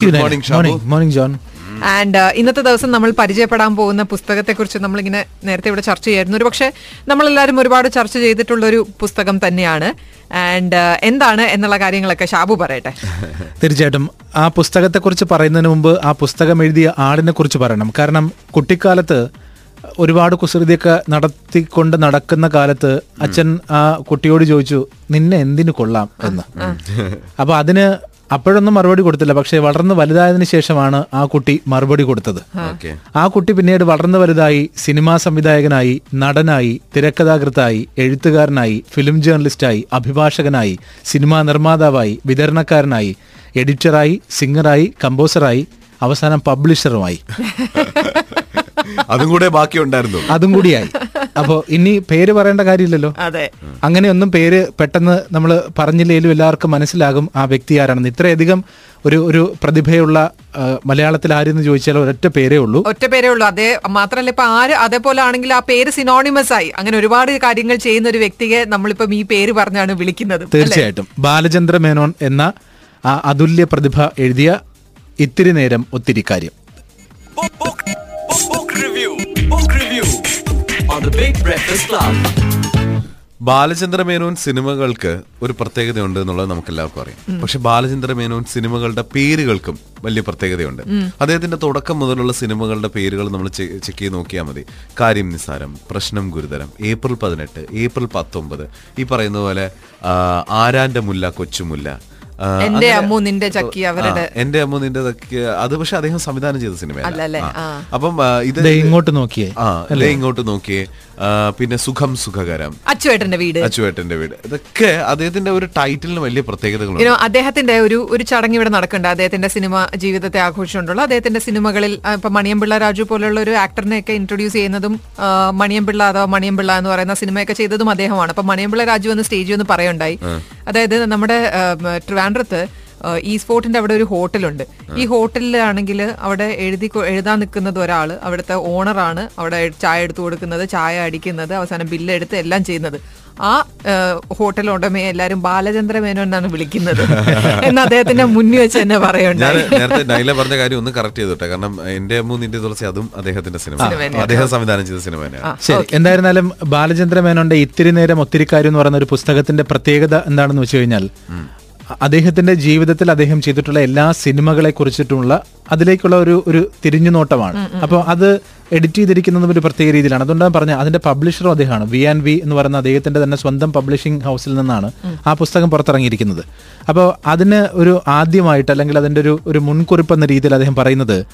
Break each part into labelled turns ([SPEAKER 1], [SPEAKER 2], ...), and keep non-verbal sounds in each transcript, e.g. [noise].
[SPEAKER 1] Morning
[SPEAKER 2] morning morning John
[SPEAKER 3] and ഇന്നത്തെ ദിവസം നമ്മൾ പരിചയപ്പെടാൻ പോകുന്ന പുസ്തകത്തെക്കുറിച്ച് നമ്മളിങ്ങനെ നേരത്തെ ഇവിടെ ചർച്ച ചെയ്യായിരുന്നു. ഒരു പക്ഷേ നമ്മളെല്ലാവരും ഒരുപാട് ചർച്ച ചെയ്തിട്ടുള്ള ഒരു പുസ്തകം തന്നെയാണ്. ആൻഡ് എന്താണ് എന്നുള്ള കാര്യങ്ങളൊക്കെ ഷാബു പറയട്ടെ. [laughs]
[SPEAKER 2] തീർച്ചയായിട്ടും. ആ പുസ്തകത്തെക്കുറിച്ച് പറയുന്നതിന് മുമ്പ് ആ പുസ്തകം എഴുതിയ ആളിനെ കുറിച്ച് പറയണം. കാരണം കുട്ടിക്കാലത്ത് ഒരുപാട് കുസൃതിയൊക്കെ നടത്തിക്കൊണ്ട് നടക്കുന്ന കാലത്ത് അച്ഛൻ ആ കുട്ടിയോട് ചോദിച്ചു നിന്നെ എന്തിനു കൊള്ളാം? എന്ന്. അപ്പൊ അതിന് അപ്പോഴൊന്നും മറുപടി കൊടുത്തില്ല. പക്ഷെ വളർന്ന് വലുതായതിനു ശേഷമാണ് ആ കുട്ടി മറുപടി കൊടുത്തത്.
[SPEAKER 1] ഓക്കെ.
[SPEAKER 2] ആ കുട്ടി പിന്നീട് വളർന്നു വലുതായി സിനിമാ സംവിധായകനായി നടനായി തിരക്കഥാകൃത്തായി എഴുത്തുകാരനായി ഫിലിം ജേർണലിസ്റ്റായി അഭിഭാഷകനായി സിനിമാ നിർമ്മാതാവായി വിതരണക്കാരനായി എഡിറ്ററായി സിംഗറായി കമ്പോസറായി അവസാനം പബ്ലിഷറുമായി [laughs]
[SPEAKER 1] അതും കൂടെ ബാക്കി ഉണ്ടായിരുന്നു
[SPEAKER 2] അതും കൂടിയായി. അപ്പോ ഇനി പേര് പറയേണ്ട കാര്യമില്ലല്ലോ.
[SPEAKER 3] അതെ.
[SPEAKER 2] അങ്ങനെയൊന്നും പേര് പെട്ടെന്ന് നമ്മൾ പറഞ്ഞില്ലേലും എല്ലാവർക്കും മനസ്സിലാകും ആ വ്യക്തി ആരാണെന്ന്. ഇത്രയധികം ഒരു ഒരു പ്രതിഭയുള്ള മലയാളത്തിൽ ആരെന്ന് ചോദിച്ചാൽ ഒരൊറ്റ പേരേ ഉള്ളൂ.
[SPEAKER 3] ഒറ്റ പേരേ ഉള്ളൂ. അതേ മാത്രല്ല ഇപ്പൊ ആര് അതേപോലെ ആണെങ്കിൽ ആ പേര് സിനോണിമസ് ആയി. അങ്ങനെ ഒരുപാട് കാര്യങ്ങൾ ചെയ്യുന്ന ഒരു വ്യക്തിയെ നമ്മളിപ്പം ഈ പേര് പറഞ്ഞാണ് വിളിക്കുന്നത്.
[SPEAKER 2] തീർച്ചയായിട്ടും. ബാലചന്ദ്ര മേനോൻ എന്ന ആ അതുല്യ പ്രതിഭ എഴുതിയ ഇത്തിരി നേരം ഒത്തിരി കാര്യം.
[SPEAKER 4] Book, book, book review. Book review. On the Big Breakfast Club.
[SPEAKER 1] Balachandra Menon സിനിമകൾക്ക് ഒരു പ്രത്യേകതയുണ്ട് എന്നുള്ളത് നമുക്ക് എല്ലാവർക്കും അറിയാം പക്ഷെ ബാലചന്ദ്ര മേനോൻ സിനിമകളുടെ പേരുകൾക്കും വലിയ പ്രത്യേകതയുണ്ട്. അദ്ദേഹത്തിന്റെ തുടക്കം മുതലുള്ള സിനിമകളുടെ പേരുകൾ നമ്മൾ ചെക്ക് ചെയ്ത് നോക്കിയാൽ മതി. കാര്യം നിസ്സാരം പ്രശ്നം ഗുരുതരം ഏപ്രിൽ പതിനെട്ട് ഏപ്രിൽ പത്തൊമ്പത് ഈ പറയുന്ന പോലെ ആരാന്റെ മുല്ല കൊച്ചുമുല്ല
[SPEAKER 3] എന്റെ അമ്മു നിന്റെ ചക്കി അവരുടെ
[SPEAKER 1] എന്റെ അമ്മ നിന്റെ ചക്കി അത് പക്ഷെ അദ്ദേഹം സംവിധാനം ചെയ്ത സിനിമയല്ല. ആ. അപ്പം ഇത്
[SPEAKER 2] ദേ ഇങ്ങോട്ട് നോക്കിയേ.
[SPEAKER 1] ആ ദേ ഇങ്ങോട്ട് നോക്കിയേ. പിന്നെ സുഖം സുഖകരം.
[SPEAKER 3] അച്ചുവേട്ടന്റെ വീട്.
[SPEAKER 1] അച്ചുവേട്ടന്റെ വീട്. ഇതൊക്കെ അദ്ദേഹത്തിന്റെ ഒരു ടൈറ്റിലിന് വലിയ പ്രത്യേകതകളുണ്ട്.
[SPEAKER 3] അദ്ദേഹത്തിന്റെ ഒരു ഒരു ചടങ്ങ് ഇവിടെ നടക്കുന്നുണ്ട്. അദ്ദേഹത്തിന്റെ സിനിമ ജീവിതത്തെ ആഘോഷിച്ചുകൊണ്ടുള്ള അദ്ദേഹത്തിന്റെ സിനിമകളിൽ ഇപ്പൊ മണിയമ്പിള്ള രാജു പോലുള്ള ഒരു ആക്ടറിനെയൊക്കെ ഇൻട്രൊഡ്യൂസ് ചെയ്യുന്നതും മണിയംപിള്ള മണിയമ്പിള്ള അഥവാ മണിയമ്പിള്ള എന്ന് പറയുന്ന സിനിമയൊക്കെ ചെയ്തതും അദ്ദേഹമാണ്. അപ്പൊ മണിയമ്പിള്ള രാജു എന്ന് സ്റ്റേജിൽ ഒന്ന് പറയുണ്ടായി അതായത് നമ്മുടെ ട്രിവാൻഡ്രത്ത് ഈ സ്പോട്ടിന്റെ അവിടെ ഒരു ഹോട്ടലുണ്ട്. ഈ ഹോട്ടലിലാണെങ്കിൽ അവിടെ എഴുതി എഴുതാൻ നിൽക്കുന്നത് ഒരാൾ അവിടുത്തെ ഓണറാണ് അവിടെ ചായ എടുത്തു കൊടുക്കുന്നത് ചായ അടിക്കുന്നത് അവസാനം ബില്ല് എടുത്ത് എല്ലാം ചെയ്യുന്നത്. ആ ഹോട്ടൽ ഉടമയെ എല്ലാരും ബാലചന്ദ്ര മേനോൻ എന്നാണ് വിളിക്കുന്നത്. [laughs] എന്ന് അദ്ദേഹത്തിന്റെ മുന്നിൽ വെച്ച് തന്നെ
[SPEAKER 1] ഞാൻ നേരത്തെ നൈല പറഞ്ഞ കാര്യം ഒന്ന് കറക്റ്റ് ചെയ്തോട്ടെ. കാരണം എന്റെ മൂന്നിന്റെ നിന്റെ തുളസി അതും അദ്ദേഹത്തിന്റെ സിനിമ അദ്ദേഹം സംവിധാനം ചെയ്ത സിനിമ
[SPEAKER 2] ശരി എന്തായിരുന്നാലും ബാലചന്ദ്ര മേനോന്റെ ഇത്തിരി നേരം ഒത്തിരി കാര്യം എന്ന് പറയുന്ന ഒരു പുസ്തകത്തിന്റെ പ്രത്യേകത എന്താണെന്ന് വെച്ച് കഴിഞ്ഞാൽ അദ്ദേഹത്തിന്റെ ജീവിതത്തിൽ അദ്ദേഹം ചെയ്തിട്ടുള്ള എല്ലാ സിനിമകളെ കുറിച്ചിട്ടുള്ള അതിലേക്കുള്ള ഒരു ഒരു തിരിഞ്ഞുനോട്ടമാണ്. അപ്പോൾ അത് എഡിറ്റ് ചെയ്തിരിക്കുന്നതും ഒരു പ്രത്യേക രീതിയിലാണ്. അതുകൊണ്ടാണ് പറഞ്ഞ അതിന്റെ പബ്ലിഷറും അദ്ദേഹമാണ്. വി ആൻഡ് വി എന്ന് പറയുന്ന അദ്ദേഹത്തിന്റെ തന്നെ സ്വന്തം പബ്ലിഷിംഗ് ഹൗസിൽ നിന്നാണ് ആ പുസ്തകം പുറത്തിറങ്ങിയിരിക്കുന്നത്. അപ്പോൾ അതിന് ഒരു ആദ്യമായിട്ട് അല്ലെങ്കിൽ അതിന്റെ ഒരു ഒരു മുൻകുറിപ്പ് എന്ന രീതിയിൽ അദ്ദേഹം പറയുന്നത്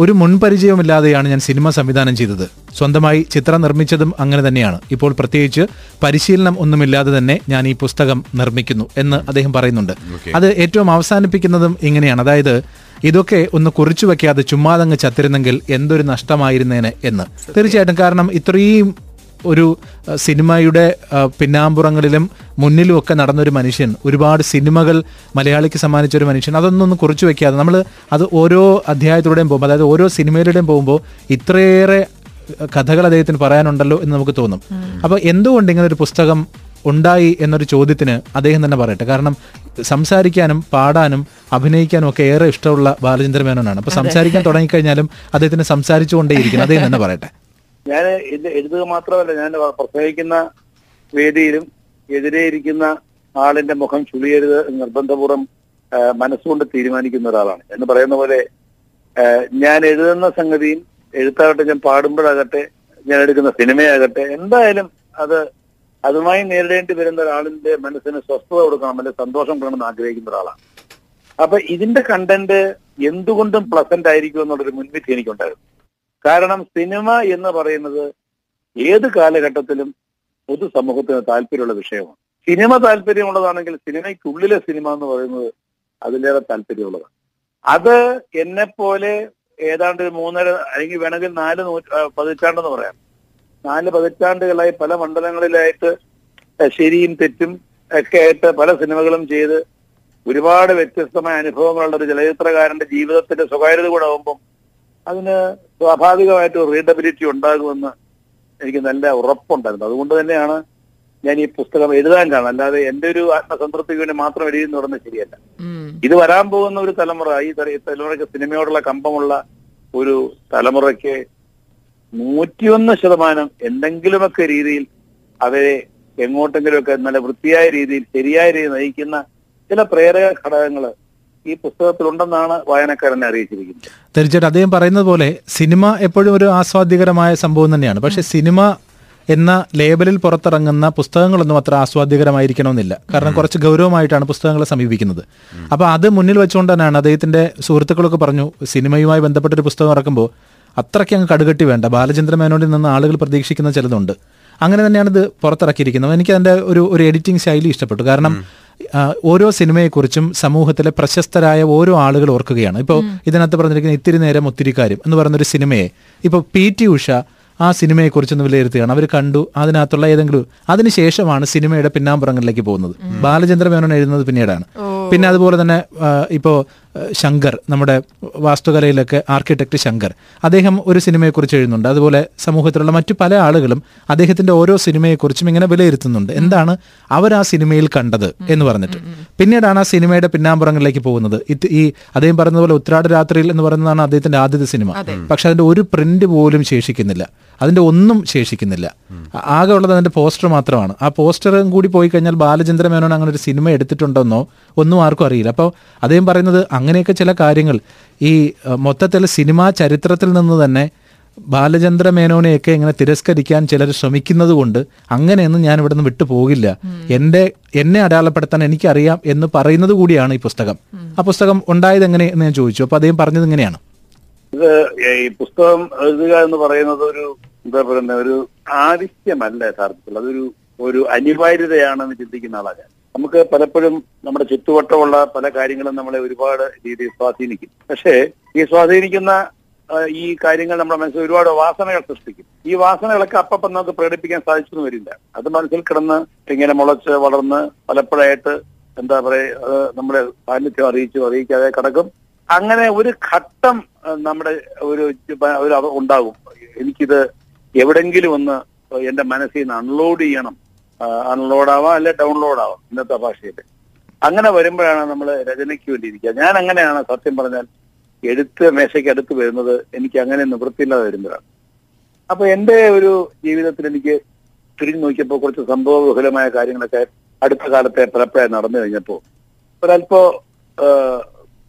[SPEAKER 2] ഒരു മുൻപരിചയവുമില്ലാതെയാണ് ഞാൻ സിനിമ സംവിധാനം ചെയ്തത്. സ്വന്തമായി ചിത്രം നിർമ്മിച്ചതും അങ്ങനെ തന്നെയാണ്. ഇപ്പോൾ പ്രത്യേകിച്ച് പരിശീലനം ഒന്നുമില്ലാതെ തന്നെ ഞാൻ ഈ പുസ്തകം നിർമ്മിക്കുന്നു എന്ന് അദ്ദേഹം പറയുന്നുണ്ട്. അത് ഏറ്റവും അവസാനിപ്പിക്കുന്നതും ഇങ്ങനെയാണ്. അതായത് ഇതൊക്കെ ഒന്ന് കുറിച്ചു വെക്കാതെ ചുമ്മാതങ്ങ് ചത്തിരുന്നെങ്കിൽ എന്തൊരു നഷ്ടമായിരുന്നേനെ എന്ന്. തീർച്ചയായിട്ടും കാരണം ഇത്രയും ഒരു സിനിമയുടെ പിന്നാമ്പുറങ്ങളിലും മുന്നിലും ഒക്കെ നടന്നൊരു മനുഷ്യൻ. ഒരുപാട് സിനിമകൾ മലയാളിക്ക് സമ്മാനിച്ച ഒരു മനുഷ്യൻ. അതൊന്നും ഒന്ന് കുറിച്ചു വെക്കാതെ നമ്മൾ അത് ഓരോ അധ്യായത്തിലൂടെയും പോകുമ്പോൾ അതായത് ഓരോ സിനിമയിലൂടെയും പോകുമ്പോൾ ഇത്രയേറെ കഥകൾ അദ്ദേഹത്തിന് പറയാനുണ്ടല്ലോ എന്ന് നമുക്ക് തോന്നും. അപ്പോൾ എന്തുകൊണ്ട് ഇങ്ങനെ ഒരു പുസ്തകം ഉണ്ടായി എന്നൊരു ചോദ്യത്തിന് അദ്ദേഹം തന്നെ പറയട്ടെ. കാരണം സംസാരിക്കാനും പാടാനും അഭിനയിക്കാനും ഒക്കെ ഏറെ ഇഷ്ടമുള്ള ബാലചന്ദ്ര മേനോനാണ് അപ്പൊ സംസാരിക്കാൻ തുടങ്ങിക്കഴിഞ്ഞാലും അദ്ദേഹത്തിന് സംസാരിച്ചുകൊണ്ടേയിരിക്കണം. അദ്ദേഹം തന്നെ പറയട്ടെ.
[SPEAKER 5] ഞാൻ എഴുതുക മാത്രമല്ല ഞാൻ പ്രസംഗിക്കുന്ന വേദിയിലും എതിരെ ഇരിക്കുന്ന ആളിന്റെ മുഖം ചുളിയരുത് നിർബന്ധപൂർവം മനസ്സുകൊണ്ട് തീരുമാനിക്കുന്ന ഒരാളാണ്. എന്ന് പറയുന്ന പോലെ ഞാൻ എഴുതുന്ന സംഗതിയും എഴുത്താകട്ടെ ഞാൻ പാടുമ്പോഴാകട്ടെ ഞാൻ എടുക്കുന്ന സിനിമയാകട്ടെ എന്തായാലും അത് അതുമായി നേരിടേണ്ടി വരുന്ന ഒരാളിന്റെ മനസ്സിന് സ്വസ്ഥത കൊടുക്കണം അല്ലെങ്കിൽ സന്തോഷം കൊടുക്കണമെന്ന് ആഗ്രഹിക്കുന്ന ഒരാളാണ്. അപ്പൊ ഇതിന്റെ കണ്ടന്റ് എന്തുകൊണ്ടും പ്ലസന്റ് ആയിരിക്കും എന്നുള്ളൊരു മുൻവിധി എനിക്കുണ്ടായിരുന്നു. കാരണം സിനിമ എന്ന് പറയുന്നത് ഏത് കാലഘട്ടത്തിലും പൊതുസമൂഹത്തിന് താല്പര്യമുള്ള വിഷയമാണ്. സിനിമ താല്പര്യമുള്ളതാണെങ്കിൽ സിനിമയ്ക്കുള്ളിലെ സിനിമ എന്ന് പറയുന്നത് അതിലേറെ താല്പര്യമുള്ളതാണ്. അത് എന്നെപ്പോലെ പോലെ ഏതാണ്ട് മൂന്നര അല്ലെങ്കിൽ വേണമെങ്കിൽ നാല് പതിറ്റാണ്ടെന്ന് പറയാം. നാല് പതിറ്റാണ്ടുകളായി പല മണ്ഡലങ്ങളിലായിട്ട് ശരിയും തെറ്റും ഒക്കെ ആയിട്ട് പല സിനിമകളും ചെയ്ത് ഒരുപാട് വ്യത്യസ്തമായ അനുഭവങ്ങളുള്ള ഒരു ചലച്ചിത്രകാരന്റെ ജീവിതത്തിന്റെ സ്വകാര്യത കൂടെ ആകുമ്പം അതിന് സ്വാഭാവികമായിട്ട് റീഡബിലിറ്റി ഉണ്ടാകുമെന്ന് എനിക്ക് നല്ല ഉറപ്പുണ്ടായിരുന്നു. അതുകൊണ്ട് തന്നെയാണ് ഞാൻ ഈ പുസ്തകം എഴുതാൻ കാരണം. അല്ലാതെ എന്റെ ഒരു ആത്മസംതൃപ്തിക്ക് വേണ്ടി മാത്രം എഴുതുന്നു പറഞ്ഞാൽ ശരിയല്ല. ഇത് വരാൻ പോകുന്ന ഒരു തലമുറ ഈ തല- ഈ തലമുറയ്ക്ക് സിനിമയോടുള്ള കമ്പമുള്ള ഒരു തലമുറയ്ക്ക് നൂറ്റിയൊന്ന് ശതമാനം എന്തെങ്കിലുമൊക്കെ രീതിയിൽ അവരെ എങ്ങോട്ടെങ്കിലുമൊക്കെ നല്ല വൃത്തിയായ രീതിയിൽ ശരിയായ രീതിയിൽ നയിക്കുന്ന ചില പ്രേരക ഘടകങ്ങൾ ഈ പുസ്തകത്തിലുണ്ടെന്നാണ് വായനക്കാരനെ അറിയിച്ചിരിക്കുന്നത്.
[SPEAKER 2] തീർച്ചയായിട്ടും അദ്ദേഹം പറയുന്നത് പോലെ സിനിമ എപ്പോഴും ഒരു ആസ്വാദ്യകരമായ സംഭവം തന്നെയാണ്. പക്ഷെ സിനിമ എന്ന ലേബലിൽ പുറത്തിറങ്ങുന്ന പുസ്തകങ്ങളൊന്നും അത്ര ആസ്വാദ്യകരമായിരിക്കണമെന്നില്ല. കാരണം കുറച്ച് ഗൗരവമായിട്ടാണ് പുസ്തകങ്ങളെ സമീപിക്കുന്നത്. അപ്പൊ അത് മുന്നിൽ വെച്ചുകൊണ്ട് തന്നെയാണ് അദ്ദേഹത്തിന്റെ സുഹൃത്തുക്കളൊക്കെ പറഞ്ഞു സിനിമയുമായി ബന്ധപ്പെട്ട ഒരു പുസ്തകം ഇറക്കുമ്പോൾ അത്രയ്ക്ക് അങ്ങ് കടുകട്ടി വേണ്ട. ബാലചന്ദ്ര മേനോനിൽ നിന്ന് ആളുകൾ പ്രതീക്ഷിക്കുന്ന ചിലതുണ്ട്. അങ്ങനെ തന്നെയാണ് ഇത് പുറത്തിറക്കിയിരിക്കുന്നത്. എനിക്ക് അതിന്റെ ഒരു ഒരു എഡിറ്റിംഗ് ശൈലി ഇഷ്ടപ്പെട്ടു. കാരണം ഓരോ സിനിമയെക്കുറിച്ചും സമൂഹത്തിലെ പ്രശസ്തരായ ഓരോ ആളുകൾ ഓർക്കുകയാണ്. ഇപ്പോൾ ഇതിനകത്ത് പറഞ്ഞിരിക്കുന്ന ഇത്തിരി നേരം ഒത്തിരി കാര്യം എന്ന് പറയുന്ന ഒരു സിനിമയെ ഇപ്പോൾ പി ടി ഉഷ ആ സിനിമയെക്കുറിച്ചൊന്ന് വിലയിരുത്തുകയാണ്. അവർ കണ്ടു അതിനകത്തുള്ള ഏതെങ്കിലും അതിനുശേഷമാണ് സിനിമയുടെ പിന്നാമ്പുറങ്ങളിലേക്ക് പോകുന്നത്. ബാലചന്ദ്രമേനോൻ എഴുതുന്നത് പിന്നീടാണ്. പിന്നെ അതുപോലെ തന്നെ ഇപ്പോൾ ശങ്കർ നമ്മുടെ വാസ്തുകലയിലൊക്കെ ആർക്കിടെക്ട് ശങ്കർ. അദ്ദേഹം ഒരു സിനിമയെക്കുറിച്ച് എഴുതുന്നുണ്ട്. അതുപോലെ സമൂഹത്തിലുള്ള മറ്റു പല ആളുകളും അദ്ദേഹത്തിന്റെ ഓരോ സിനിമയെക്കുറിച്ചും ഇങ്ങനെ വിലയിരുത്തുന്നുണ്ട്. എന്താണ് അവർ ആ സിനിമയിൽ കണ്ടത് എന്ന് പറഞ്ഞിട്ട്. പിന്നീടാണ് ആ സിനിമയുടെ പിന്നാമ്പുറങ്ങളിലേക്ക് പോകുന്നത്. ഈ അദ്ദേഹം പറഞ്ഞതുപോലെ ഉത്രാട രാത്രിയിൽ എന്ന് പറയുന്നതാണ് അദ്ദേഹത്തിന്റെ ആദ്യത്തെ സിനിമ. പക്ഷെ അതിന്റെ ഒരു പ്രിന്റ് പോലും ശേഷിക്കുന്നില്ല. അതിന്റെ ഒന്നും ശേഷിക്കുന്നില്ല. ആകെ ഉള്ളത് അതിന്റെ പോസ്റ്റർ മാത്രമാണ്. ആ പോസ്റ്ററും കൂടി പോയി കഴിഞ്ഞാൽ ബാലചന്ദ്ര മേനോൻ അങ്ങനെ ഒരു സിനിമ എടുത്തിട്ടുണ്ടെന്നോ ഒന്നും ആർക്കും അറിയില്ല. അപ്പോൾ അദ്ദേഹം പറയുന്നത് അങ്ങനെയൊക്കെ ചില കാര്യങ്ങൾ. ഈ മൊത്തത്തിൽ സിനിമാ ചരിത്രത്തിൽ നിന്ന് തന്നെ ബാലചന്ദ്ര മേനോനെയൊക്കെ ഇങ്ങനെ തിരസ്കരിക്കാൻ ചിലർ ശ്രമിക്കുന്നത് കൊണ്ട് അങ്ങനെയൊന്നും ഞാൻ ഇവിടെ നിന്ന് വിട്ടു പോകില്ല. എന്റെ എന്നെ അടയാളപ്പെടുത്താൻ എനിക്കറിയാം എന്ന് പറയുന്നത് കൂടിയാണ് ഈ പുസ്തകം. ആ പുസ്തകം ഉണ്ടായത് എങ്ങനെ എന്ന് ഞാൻ ചോദിച്ചു. അപ്പൊ അദ്ദേഹം പറഞ്ഞത് എങ്ങനെയാണ്
[SPEAKER 5] ഇത് ഈ പുസ്തകം എഴുതുക എന്ന് പറയുന്നത് ഒരു എന്താ പറയുന്ന ഒരു ആദിത്യമല്ല യഥാർത്ഥത്തിൽ. അതൊരു ഒരു അനിവാര്യതയാണെന്ന് ചിന്തിക്കുന്ന ആളാണ് ഞാൻ. നമുക്ക് പലപ്പോഴും നമ്മുടെ ചുറ്റുവട്ടമുള്ള പല കാര്യങ്ങളും നമ്മളെ ഒരുപാട് രീതിയിൽ സ്വാധീനിക്കും. പക്ഷേ ഈ സ്വാധീനിക്കുന്ന ഈ കാര്യങ്ങൾ നമ്മുടെ മനസ്സിൽ ഒരുപാട് വാസനകൾ സൃഷ്ടിക്കും. ഈ വാസനകളൊക്കെ അപ്പം നമുക്ക് പ്രകടിപ്പിക്കാൻ സാധിച്ചെന്ന് വരില്ല. അത് മനസ്സിൽ കിടന്ന് ഇങ്ങനെ മുളച്ച് വളർന്ന് പലപ്പോഴായിട്ട് എന്താ പറയുക നമ്മുടെ സാന്നിധ്യം അറിയിച്ചു അറിയിക്കാതെ കിടക്കും. അങ്ങനെ ഒരു ഘട്ടം നമ്മുടെ ഒരു ഒരു ഉണ്ടാകും. എനിക്കിത് എവിടെങ്കിലും ഒന്ന് എന്റെ മനസ്സിൽ നിന്ന് അൺലോഡ് ചെയ്യണം. അൺലോഡ് ആവാം അല്ലെ ഡൗൺലോഡ് ആവാം ഇന്നത്തെ ഭാഷയിൽ. അങ്ങനെ വരുമ്പോഴാണ് നമ്മൾ രചനയ്ക്ക് വേണ്ടിയിരിക്കുക ഞാൻ അങ്ങനെയാണ് സത്യം പറഞ്ഞാൽ എഴുത്ത് മേശയ്ക്ക് അടുത്ത് വരുന്നത് എനിക്ക് അങ്ങനെ നിവൃത്തിയില്ലാതെ വരുമ്പോഴാണ്. അപ്പൊ എന്റെ ഒരു ജീവിതത്തിൽ എനിക്ക് തിരിഞ്ഞു നോക്കിയപ്പോൾ കുറച്ച് സംഭവ വിഹുലമായ കാര്യങ്ങളൊക്കെ അടുത്ത കാലത്തെ പലപ്പോഴായി നടന്നു കഴിഞ്ഞപ്പോൾ ഒരല്പോ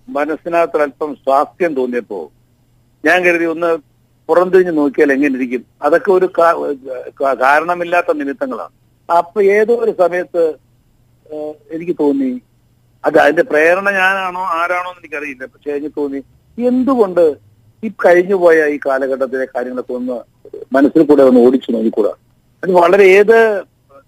[SPEAKER 5] മനസ്സിനകത്തൊരല്പം സ്വാസ്ഥ്യം തോന്നിയപ്പോ ഞാൻ കരുതി ഒന്ന് പുറംതിരിഞ്ഞ് നോക്കിയാൽ എങ്ങനെ ഇരിക്കും? അതൊക്കെ ഒരു കാരണമില്ലാത്ത നിമിത്തങ്ങളാണ്. അപ്പൊ ഏതോ ഒരു സമയത്ത് എനിക്ക് തോന്നി അത് അതിന്റെ പ്രേരണ ഞാനാണോ ആരാണോ എന്ന് എനിക്കറിയില്ല. പക്ഷെ എനിക്ക് തോന്നി എന്തുകൊണ്ട് ഈ കഴിഞ്ഞു പോയ ഈ കാലഘട്ടത്തിലെ കാര്യങ്ങളൊക്കെ ഒന്ന് മനസ്സിൽ കൂടെ ഒന്ന് ഓടിച്ചു നോക്കിക്കൂടാ? അത് വളരെ ഏത്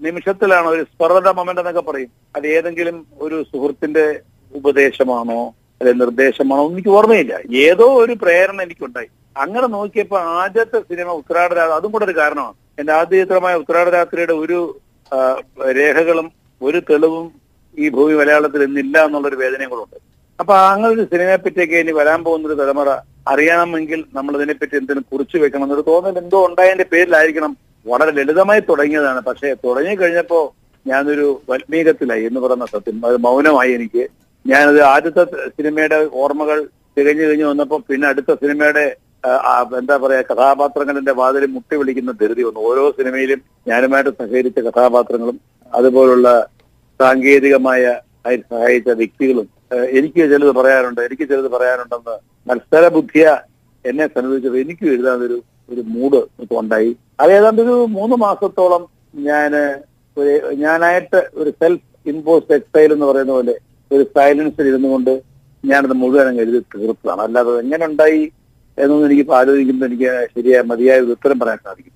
[SPEAKER 5] നിമിഷത്തിലാണോ ഒരു സ്പർദ്ധ മൊമെന്റ് എന്നൊക്കെ പറയും. അത് ഏതെങ്കിലും ഒരു സുഹൃത്തിന്റെ ഉപദേശമാണോ അല്ലെ നിർദ്ദേശമാണോ എനിക്ക് ഓർമ്മയില്ല. ഏതോ ഒരു പ്രേരണ എനിക്കുണ്ടായി. അങ്ങനെ നോക്കിയപ്പോ ആദ്യത്തെ സിനിമ ഉത്രാട അതും കൂടെ ഒരു കാരണമാണ്. എന്റെ ആദ്യ ചിത്രമായ ഉത്രാട ഒരു രേഖകളും ഒരു തെളിവും ഈ ഭൂമി മലയാളത്തിൽ ഇന്നില്ല എന്നുള്ളൊരു വേദനയും കൂടെ അപ്പൊ അങ്ങനെ ഒരു സിനിമയെ പറ്റിയൊക്കെ ഇനി വരാൻ പോകുന്ന ഒരു തലമുറ അറിയണമെങ്കിൽ നമ്മൾ ഇതിനെപ്പറ്റി എന്തിനും കുറിച്ചു വെക്കണം എന്നൊരു തോന്നൽ എന്തോ ഉണ്ടായതിന്റെ പേരിലായിരിക്കണം. വളരെ ലളിതമായി തുടങ്ങിയതാണ്. പക്ഷേ തുടങ്ങി കഴിഞ്ഞപ്പോ ഞാനൊരു വൽമീകത്തിലായി എന്ന് പറയുന്ന സത്യം. അത് മൗനമായി എനിക്ക്. ഞാനത് ആദ്യത്തെ സിനിമയുടെ ഓർമ്മകൾ തികഞ്ഞു കഴിഞ്ഞു വന്നപ്പോ പിന്നെ അടുത്ത സിനിമയുടെ എന്താ പറയാ കഥാപാത്രങ്ങളുടെ വാതിൽ മുട്ടി വിളിക്കുന്ന ധൃതി വന്നു. ഓരോ സിനിമയിലും ഞാനുമായിട്ട് സഹകരിച്ച കഥാപാത്രങ്ങളും അതുപോലുള്ള സാങ്കേതികമായ സഹായിച്ച വ്യക്തികളും എനിക്ക് ചിലത് പറയാനുണ്ട് എനിക്ക് ചിലത് പറയാനുണ്ടെന്ന് മത്സര ബുദ്ധിയ എന്നെ സംബന്ധിച്ചത് എനിക്ക് എഴുതാനൊരു ഒരു മൂഡ് ഉണ്ടായി അത് ഏതാണ്ട് ഒരു മൂന്ന് മാസത്തോളം ഞാൻ ഞാനായിട്ട് ഒരു സെൽഫ് ഇമ്പോസ്ഡ് എക്സൈൽ എന്ന് പറയുന്ന പോലെ ഒരു സൈലൻസിൽ ഇരുന്നു കൊണ്ട് ഞാനത് മുഴുവൻ എഴുതി തീർത്തതാണ്. അല്ലാതെ എങ്ങനെ ഉണ്ടായി എന്നൊന്നും എനിക്ക് ആലോചിക്കുമ്പോൾ എനിക്ക് ശരിയായ മതിയായ ഒരു ഉത്തരം പറയാൻ സാധിക്കും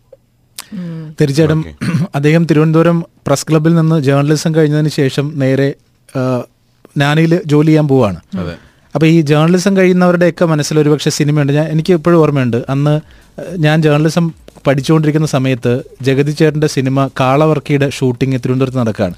[SPEAKER 2] തീർച്ചയായിട്ടും [clears throat] അദ്ദേഹം തിരുവനന്തപുരം പ്രസ് ക്ലബിൽ നിന്ന് ജേർണലിസം കഴിഞ്ഞതിന് ശേഷം നേരെ നാനിയിൽ ജോലി ചെയ്യാൻ പോവാണ്. അപ്പൊ ഈ ജേർണലിസം കഴിയുന്നവരുടെയൊക്കെ മനസ്സിൽ ഒരുപക്ഷെ സിനിമയുണ്ട്. ഞാൻ എനിക്ക് ഇപ്പോഴും ഓർമ്മയുണ്ട്. അന്ന് ഞാൻ ജേർണലിസം പഠിച്ചുകൊണ്ടിരിക്കുന്ന സമയത്ത് ജഗതി ചേട്ടന്റെ സിനിമ കാളവർക്കിയുടെ ഷൂട്ടിംഗ് തിരുവനന്തപുരത്ത് നടക്കുകയാണ്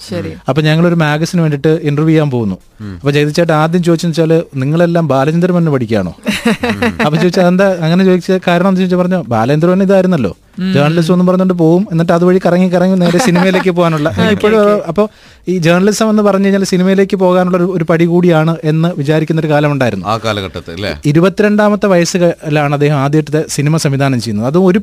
[SPEAKER 2] അപ്പൊ ഞങ്ങൾ ഒരു മാഗസിന് വേണ്ടിട്ട് ഇന്റർവ്യൂ ചെയ്യാൻ പോകുന്നു. അപ്പൊ ജഗതി ചേട്ടൻ ആദ്യം ചോദിച്ചെന്ന് വെച്ചാൽ നിങ്ങളെല്ലാം ബാലചന്ദ്രൻ മണ്ണ് പഠിക്കുകയാണോ? [laughs] അപ്പൊ ചോദിച്ചാൽ എന്താ? അങ്ങനെ ചോദിച്ച കാരണം എന്ന് ചോദിച്ചാൽ പറഞ്ഞു ബാലേന്ദ്രൻ ഇതായിരുന്നല്ലോ. ജേർണലിസം എന്ന് പറഞ്ഞുകൊണ്ട് പോകും എന്നിട്ട് അതുവഴി കറങ്ങി കറങ്ങി നേരെ സിനിമയിലേക്ക് പോകാനുള്ള. [laughs] ഇപ്പോഴും അപ്പോൾ ഈ ജേർണലിസം എന്ന് പറഞ്ഞു കഴിഞ്ഞാൽ സിനിമയിലേക്ക് പോകാനുള്ള ഒരു- പടി കൂടിയാണ് എന്ന് വിചാരിക്കുന്ന ഒരു കാലമുണ്ടായിരുന്നു
[SPEAKER 1] ആ കാലഘട്ടത്തിൽ അല്ലേ?
[SPEAKER 2] ഇരുപത്തിരണ്ടാമത്തെ വയസ്സിലാണ് അദ്ദേഹം ആദ്യത്തെ സിനിമ സംവിധാനം ചെയ്യുന്നത്. അതും ഒരു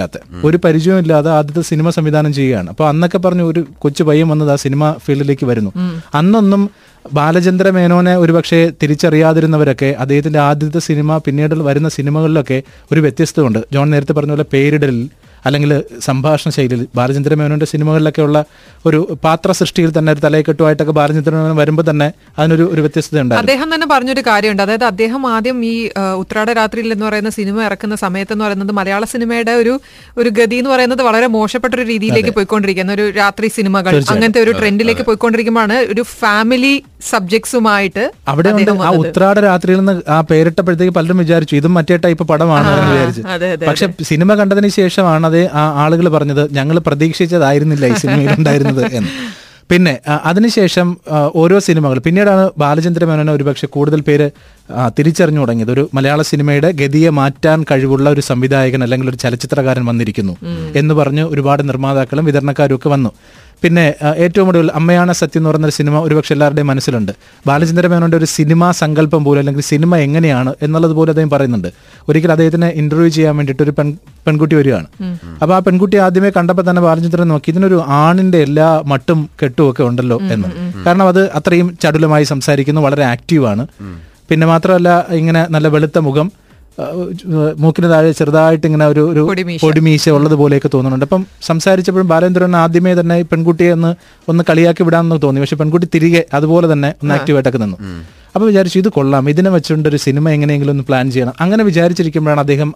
[SPEAKER 2] പരിചയമില്ലാത്ത ഒരു പരിചയമില്ലാതെ ആദ്യത്തെ സിനിമ സംവിധാനം ചെയ്യുകയാണ്. അപ്പൊ അന്നൊക്കെ പറഞ്ഞു ഒരു കൊച്ചു പയ്യൻ വന്നത് ആ സിനിമ ഫീൽഡിലേക്ക് വരുന്നു. അന്നൊന്നും ബാലചന്ദ്ര മേനോനെ ഒരുപക്ഷെ തിരിച്ചറിയാതിരുന്നവരൊക്കെ അദ്ദേഹത്തിന്റെ ആദ്യത്തെ സിനിമ പിന്നീട് വരുന്ന സിനിമകളിലൊക്കെ ഒരു വ്യത്യസ്തമുണ്ട് ജോൺ നേരത്തെ പറഞ്ഞ പോലെ പേരിടലിൽ അല്ലെങ്കിൽ സംഭാഷണ ശൈലിയിൽ ബാലചന്ദ്ര മേനോന്റെ സിനിമകളിലൊക്കെ ഉള്ള ഒരു പാത്ര സൃഷ്ടിയിൽ തന്നെ ഒരു തലയെക്കെട്ടുമായിട്ടൊക്കെ ബാലചന്ദ്ര മേനോൻ വരുമ്പോൾ തന്നെ അതിനൊരു ഒരു വ്യത്യസ്തത ഉണ്ടായിരുന്നു.
[SPEAKER 3] അദ്ദേഹം തന്നെ പറഞ്ഞൊരു കാര്യമുണ്ട്. അതായത് അദ്ദേഹം ആദ്യം ഈ ഉത്രാട രാത്രിയിൽ എന്ന് പറയുന്ന സിനിമ ഇറക്കുന്ന സമയത്ത് എന്ന് പറയുന്നത് മലയാള സിനിമയുടെ ഒരു ഒരു ഗതി എന്ന് പറയുന്നത് വളരെ മോശപ്പെട്ട ഒരു രീതിയിലേക്ക് പോയിക്കൊണ്ടിരിക്കുന്ന ഒരു രാത്രി സിനിമകൾ അങ്ങനത്തെ ഒരു ട്രെൻഡിലേക്ക് പോയിക്കൊണ്ടിരിക്കുമ്പോഴാണ് ഒരു ഫാമിലി സബ്ജക്ട്സുമായിട്ട്
[SPEAKER 2] അവിടെ ആ ഉത്രാട രാത്രിയിൽ നിന്ന് ആ പേരിട്ടപ്പോഴത്തേക്ക് പലരും വിചാരിച്ചു ഇതും മറ്റേ ടൈപ്പ് പടമാണ് എന്ന് വിചാരിച്ചു. പക്ഷെ സിനിമ കണ്ടതിന് ശേഷമാണ് അത് ആ ആളുകൾ പറഞ്ഞത് ഞങ്ങൾ പ്രതീക്ഷിച്ചതായിരുന്നില്ല ഈ സിനിമയിൽ ഉണ്ടായിരുന്നത് എന്ന്. പിന്നെ അതിനുശേഷം ഓരോ സിനിമകൾ. പിന്നീടാണ് ബാലചന്ദ്ര മേനോനെ ഒരുപക്ഷെ കൂടുതൽ പേര് തിരിച്ചറിഞ്ഞു തുടങ്ങിയത്. ഒരു മലയാള സിനിമയുടെ ഗതിയെ മാറ്റാൻ കഴിവുള്ള ഒരു സംവിധായകൻ അല്ലെങ്കിൽ ഒരു ചലച്ചിത്രകാരൻ വന്നിരിക്കുന്നു എന്ന് പറഞ്ഞ് ഒരുപാട് നിർമ്മാതാക്കളും വിതരണക്കാരും ഒക്കെ വന്നു. പിന്നെ ഏറ്റവും ഒടുവിൽ അമ്മയാണ് സത്യം എന്ന് പറയുന്ന ഒരു സിനിമ ഒരുപക്ഷെ എല്ലാവരുടെയും മനസ്സിലുണ്ട്. ബാലചന്ദ്ര മേനോന്റെ ഒരു സിനിമാ സങ്കല്പം പോലും അല്ലെങ്കിൽ സിനിമ എങ്ങനെയാണ് എന്നുള്ളത് പോലും അദ്ദേഹം പറയുന്നുണ്ട്. ഒരിക്കൽ അദ്ദേഹത്തിന് ഇന്റർവ്യൂ ചെയ്യാൻ വേണ്ടിയിട്ട് ഒരു പെൺ പെൺകുട്ടി വരികയാണ്. അപ്പോൾ ആ പെൺകുട്ടി ആദ്യമേ കണ്ടപ്പോൾ തന്നെ ബാലചന്ദ്രൻ നോക്കി ഇതിനൊരു ആണിന്റെ എല്ലാ മട്ടും കെട്ടും ഒക്കെ ഉണ്ടല്ലോ എന്ന്. കാരണം അത് അത്രയും ചടുലമായി സംസാരിക്കുന്നു വളരെ ആക്റ്റീവാണ് പിന്നെ മാത്രമല്ല ഇങ്ങനെ നല്ല വെളുത്ത മുഖം മൂക്കിന് താഴെ ചെറുതായിട്ട് ഇങ്ങനെ ഒരു ഒരു
[SPEAKER 3] പൊടിമീശ.
[SPEAKER 2] ഉള്ളത് പോലെയൊക്കെ തോന്നുന്നുണ്ട്. അപ്പം സംസാരിച്ചപ്പോഴും ബാലേന്ദ്രൻ ആദ്യമേ തന്നെ പെൺകുട്ടിയെ ഒന്ന് ഒന്ന് കളിയാക്കി വിടാമെന്ന് തോന്നി. പക്ഷെ പെൺകുട്ടി തിരികെ അതുപോലെ തന്നെ ഒന്ന് ആക്റ്റീവായിട്ടൊക്കെ നിന്നു. അപ്പൊ വിചാരിച്ചു ഇത് കൊള്ളാം. ഇതിനെ വെച്ചുകൊണ്ട് ഒരു സിനിമ എങ്ങനെയെങ്കിലും ഒന്ന് പ്ലാൻ ചെയ്യണം. അങ്ങനെ വിചാരിച്ചിരിക്കുമ്പോഴാണ് അദ്ദേഹം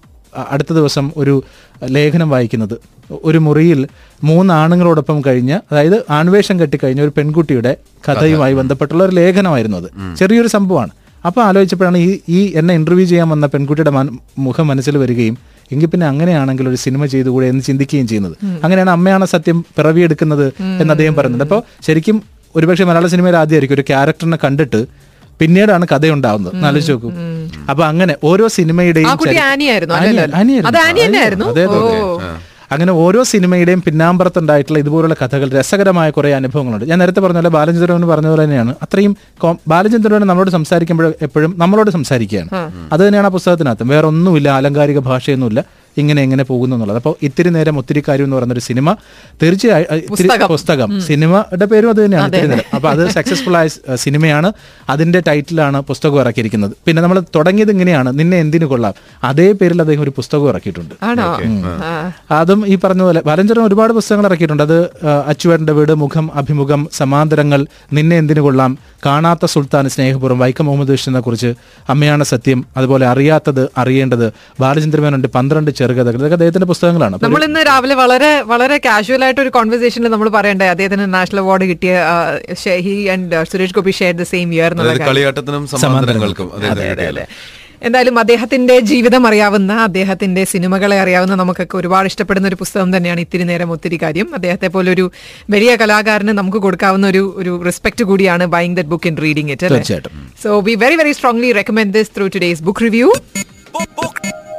[SPEAKER 2] അടുത്ത ദിവസം ഒരു ലേഖനം വായിക്കുന്നത്. ഒരു മുറിയിൽ മൂന്ന് ആണുങ്ങളോടൊപ്പം കഴിഞ്ഞ് അതായത് ആൺവേഷം കെട്ടിക്കഴിഞ്ഞ ഒരു പെൺകുട്ടിയുടെ കഥയുമായി ബന്ധപ്പെട്ടുള്ള ഒരു ലേഖനമായിരുന്നു അത്. ചെറിയൊരു സംഭവമാണ്. അപ്പൊ ആലോചിച്ചപ്പോഴാണ് ഈ ഈ എന്നെ ഇന്റർവ്യൂ ചെയ്യാൻ വന്ന പെൺകുട്ടിയുടെ മുഖം മനസ്സിൽ വരികയും എങ്കിൽ പിന്നെ അങ്ങനെയാണെങ്കിൽ ഒരു സിനിമ ചെയ്തുകൂടെ എന്ന് ചിന്തിക്കുകയും ചെയ്യുന്നത്. അങ്ങനെയാണ് അമ്മയാണ് സത്യം പിറവിയെടുക്കുന്നത് എന്ന് അദ്ദേഹം പറയുന്നുണ്ട് അപ്പോൾ ശരിക്കും ഒരുപക്ഷെ മലയാള സിനിമയിൽ ആദ്യമായിരിക്കും ഒരു ക്യാരക്ടറിനെ കണ്ടിട്ട് പിന്നീടാണ് കഥയുണ്ടാവുന്നത്. ആലോചിച്ച് നോക്കൂ. അപ്പൊ അങ്ങനെ ഓരോ സിനിമയുടെയും?
[SPEAKER 3] അത്?
[SPEAKER 2] അതെ. അങ്ങനെ ഓരോ സിനിമയുടെയും പിന്നാമ്പുറത്തുണ്ടായിട്ടുള്ള ഇതുപോലുള്ള കഥകൾ രസകരമായ കുറേ അനുഭവങ്ങളുണ്ട്. ഞാൻ നേരത്തെ പറഞ്ഞ പോലെ ബാലചന്ദ്രൻ പറഞ്ഞ പോലെ തന്നെയാണ്. അത്രയും ബാലചന്ദ്രൻ നമ്മളോട് സംസാരിക്കുമ്പോൾ എപ്പോഴും നമ്മളോട് സംസാരിക്കുകയാണ്. അത് തന്നെയാണ് ആ പുസ്തകത്തിനകത്ത്. വേറെ ഒന്നുമില്ല ആലങ്കാരിക ഭാഷയൊന്നുമില്ല. ഇങ്ങനെ എങ്ങനെ പോകുന്നു എന്നുള്ളത്. അപ്പോൾ ഇത്തിരി നേരം ഒത്തിരി കാര്യം എന്ന് പറയുന്ന ഒരു സിനിമ തീർച്ചയായും ഇത്തിരി-
[SPEAKER 3] പുസ്തകം.
[SPEAKER 2] സിനിമയുടെ പേരും അത് തന്നെയാണ് ഇത്തിരി നേരം. അപ്പോൾ അത് സക്സസ്ഫുൾ ആയ സിനിമയാണ്. അതിന്റെ ടൈറ്റിലാണ് പുസ്തകം ഇറക്കിയിരിക്കുന്നത്. പിന്നെ നമ്മൾ തുടങ്ങിയത് ഇങ്ങനെയാണ്. നിന്നെ എന്തിനു കൊള്ളാം? അതേ പേരിൽ അദ്ദേഹം ഒരു പുസ്തകം ഇറക്കിയിട്ടുണ്ട്. അതും ഈ പറഞ്ഞ പോലെ ബാലഞ്ചരൻ ഒരുപാട് പുസ്തകങ്ങൾ ഇറക്കിയിട്ടുണ്ട്. അത് അച്ചുവേറിന്റെ വീട് മുഖം അഭിമുഖം സമാന്തരങ്ങൾ നിന്നെ എന്തിനു കൊള്ളാം? കാണാത്ത സുൽത്താൻ സ്നേഹപൂർവം വൈക്കം മുഹമ്മദ് ബഷീറിനെ കുറിച്ച് അമ്മയാണ് സത്യം അതുപോലെ അറിയാത്തത് അറിയേണ്ടത് ബാലചന്ദ്രമേനോന്റെ പന്ത്രണ്ട് ചെറുകഥകൾ. ഇതൊക്കെ അദ്ദേഹത്തിന്റെ പുസ്തകങ്ങളാണ്.
[SPEAKER 3] നമ്മൾ ഇന്ന് രാവിലെ വളരെ വളരെ കാഷ്വൽ ആയിട്ട് ഒരു കോൺവെർസേഷനിൽ നമ്മൾ പറയണ്ടേ? അദ്ദേഹത്തിന് നാഷണൽ അവാർഡ് കിട്ടിയ he and Suresh Gopi share the same year.
[SPEAKER 1] കളിയാട്ടത്തിനും സമാന്തരങ്ങൾക്കും
[SPEAKER 3] എന്തായാലും അദ്ദേഹത്തിന്റെ ജീവിതം അറിയാവുന്ന അദ്ദേഹത്തിന്റെ സിനിമകളെ അറിയാവുന്ന നമുക്കൊക്കെ ഒരുപാട് ഇഷ്ടപ്പെടുന്ന ഒരു പുസ്തകം തന്നെയാണ് ഇത്തിരി നേരം ഒത്തിരി കാര്യം. അദ്ദേഹത്തെ പോലെ ഒരു വലിയ കലാകാരന് നമുക്ക് കൊടുക്കാവുന്ന ഒരു ഒരു റെസ്പെക്ട് കൂടിയാണ് buying that book in reading it
[SPEAKER 2] തീർച്ചയായിട്ടും.
[SPEAKER 3] So we very very strongly recommend this through today's book review